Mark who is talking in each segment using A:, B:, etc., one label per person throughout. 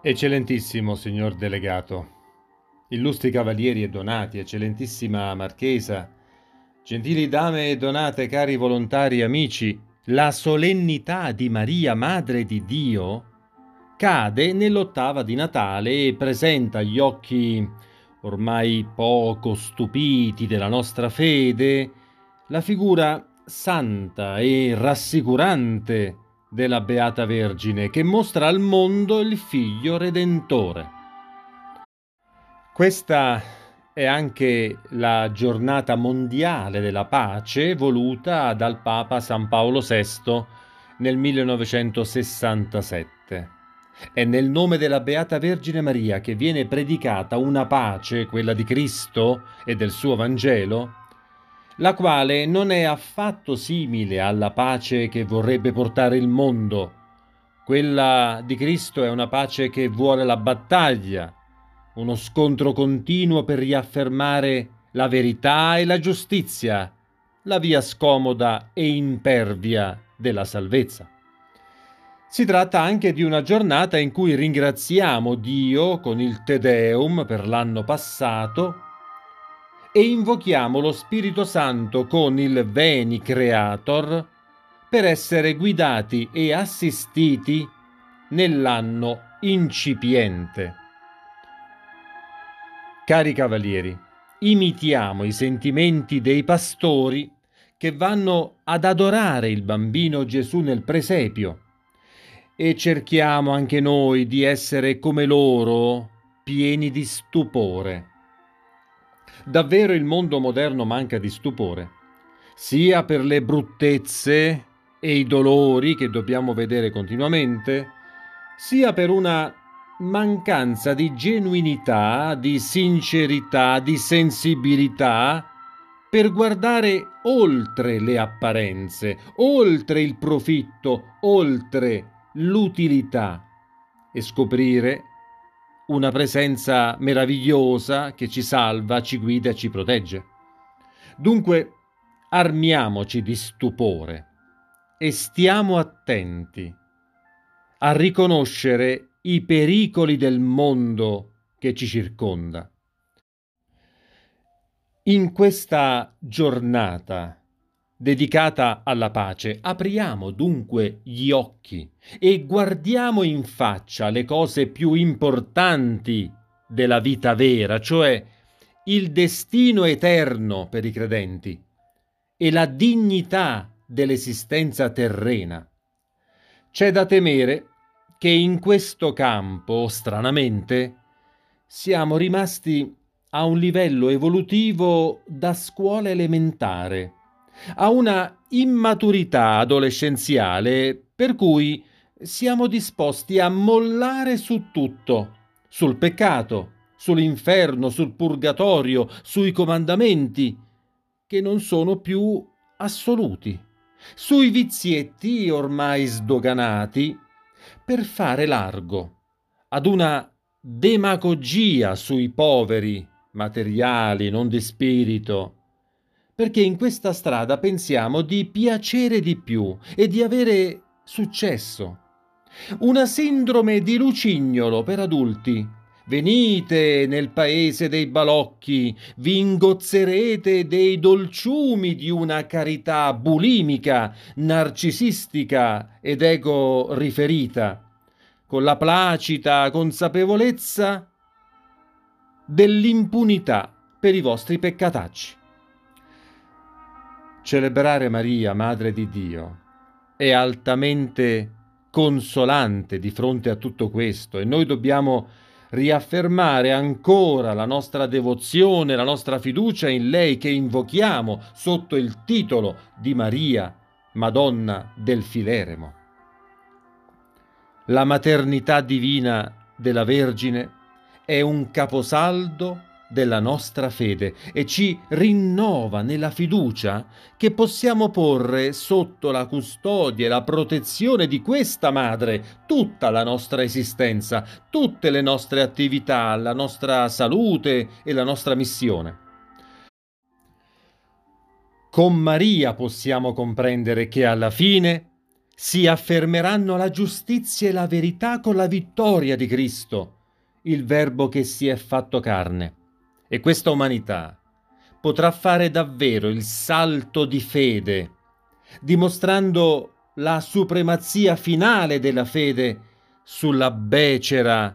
A: Eccellentissimo signor delegato, illustri cavalieri e donati, eccellentissima marchesa, gentili dame e donate, cari volontari amici, la solennità di Maria, Madre di Dio, cade nell'ottava di Natale e presenta agli occhi ormai poco stupiti della nostra fede la figura santa e rassicurante della Beata Vergine che mostra al mondo il Figlio Redentore. Questa è anche la giornata mondiale della pace voluta dal Papa San Paolo VI nel 1967. È nel nome della Beata Vergine Maria che viene predicata una pace, quella di Cristo e del suo Vangelo, la quale non è affatto simile alla pace che vorrebbe portare il mondo. Quella di Cristo è una pace che vuole la battaglia, uno scontro continuo per riaffermare la verità e la giustizia, la via scomoda e impervia della salvezza. Si tratta anche di una giornata in cui ringraziamo Dio con il Te Deum per l'anno passato e invochiamo lo Spirito Santo con il Veni Creator per essere guidati e assistiti nell'anno incipiente. Cari cavalieri, imitiamo i sentimenti dei pastori che vanno ad adorare il bambino Gesù nel presepio e cerchiamo anche noi di essere come loro, pieni di stupore. Davvero il mondo moderno manca di stupore, sia per le bruttezze e i dolori che dobbiamo vedere continuamente, sia per una mancanza di genuinità, di sincerità, di sensibilità per guardare oltre le apparenze, oltre il profitto, oltre l'utilità e scoprire una presenza meravigliosa che ci salva, ci guida e ci protegge. Dunque, armiamoci di stupore e stiamo attenti a riconoscere i pericoli del mondo che ci circonda. In questa giornata dedicata alla pace, apriamo dunque gli occhi e guardiamo in faccia le cose più importanti della vita vera, cioè il destino eterno per i credenti e la dignità dell'esistenza terrena. C'è da temere che in questo campo, stranamente, siamo rimasti a un livello evolutivo da scuola elementare a una immaturità adolescenziale per cui siamo disposti a mollare su tutto, sul peccato, sull'inferno, sul purgatorio, sui comandamenti, che non sono più assoluti, sui vizietti ormai sdoganati, per fare largo ad una demagogia sui poveri, materiali, non di spirito, perché in questa strada pensiamo di piacere di più e di avere successo. Una sindrome di lucignolo per adulti. Venite nel paese dei balocchi, vi ingozzerete dei dolciumi di una carità bulimica, narcisistica ed ego riferita, con la placida consapevolezza dell'impunità per i vostri peccatacci. Celebrare Maria, Madre di Dio, è altamente consolante di fronte a tutto questo e noi dobbiamo riaffermare ancora la nostra devozione, la nostra fiducia in lei che invochiamo sotto il titolo di Maria, Madonna del Fileremo. La maternità divina della Vergine è un caposaldo della nostra fede e ci rinnova nella fiducia che possiamo porre sotto la custodia e la protezione di questa madre tutta la nostra esistenza, tutte le nostre attività, la nostra salute e la nostra missione. Con Maria possiamo comprendere che alla fine si affermeranno la giustizia e la verità con la vittoria di Cristo, il Verbo che si è fatto carne. E questa umanità potrà fare davvero il salto di fede, dimostrando la supremazia finale della fede sulla becera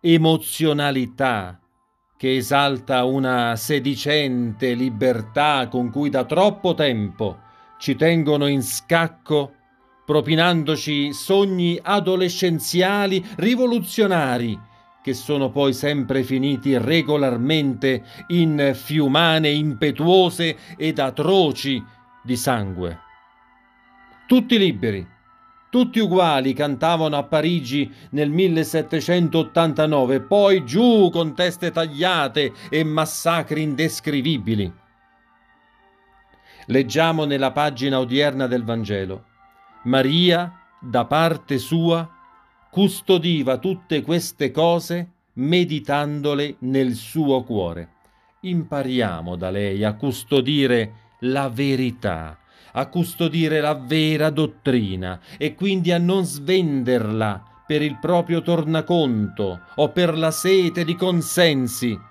A: emozionalità che esalta una sedicente libertà con cui da troppo tempo ci tengono in scacco, propinandoci sogni adolescenziali rivoluzionari che sono poi sempre finiti regolarmente in fiumane impetuose ed atroci di sangue. Tutti liberi, tutti uguali cantavano a Parigi nel 1789, poi giù con teste tagliate e massacri indescrivibili. Leggiamo nella pagina odierna del Vangelo. Maria, da parte sua, custodiva tutte queste cose meditandole nel suo cuore. Impariamo da lei a custodire la verità, a custodire la vera dottrina e quindi a non svenderla per il proprio tornaconto o per la sete di consensi.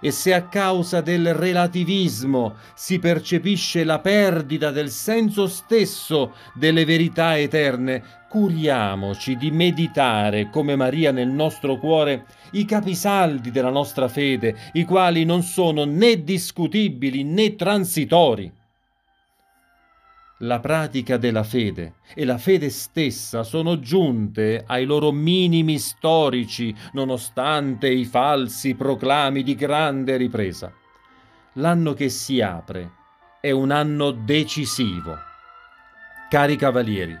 A: E se a causa del relativismo si percepisce la perdita del senso stesso delle verità eterne, curiamoci di meditare come Maria nel nostro cuore i capisaldi della nostra fede, i quali non sono né discutibili né transitori la pratica della fede e la fede stessa sono giunte ai loro minimi storici nonostante i falsi proclami di grande ripresa. L'anno che si apre è un anno decisivo. Cari cavalieri,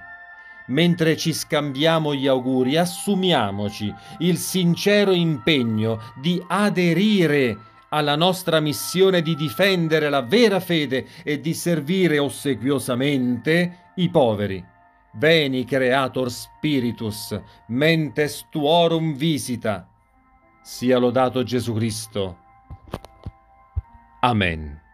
A: mentre ci scambiamo gli auguri, assumiamoci il sincero impegno di aderire alla nostra missione di difendere la vera fede e di servire ossequiosamente i poveri. Veni Creator Spiritus, mentes tuorum visita. Sia lodato Gesù Cristo. Amen.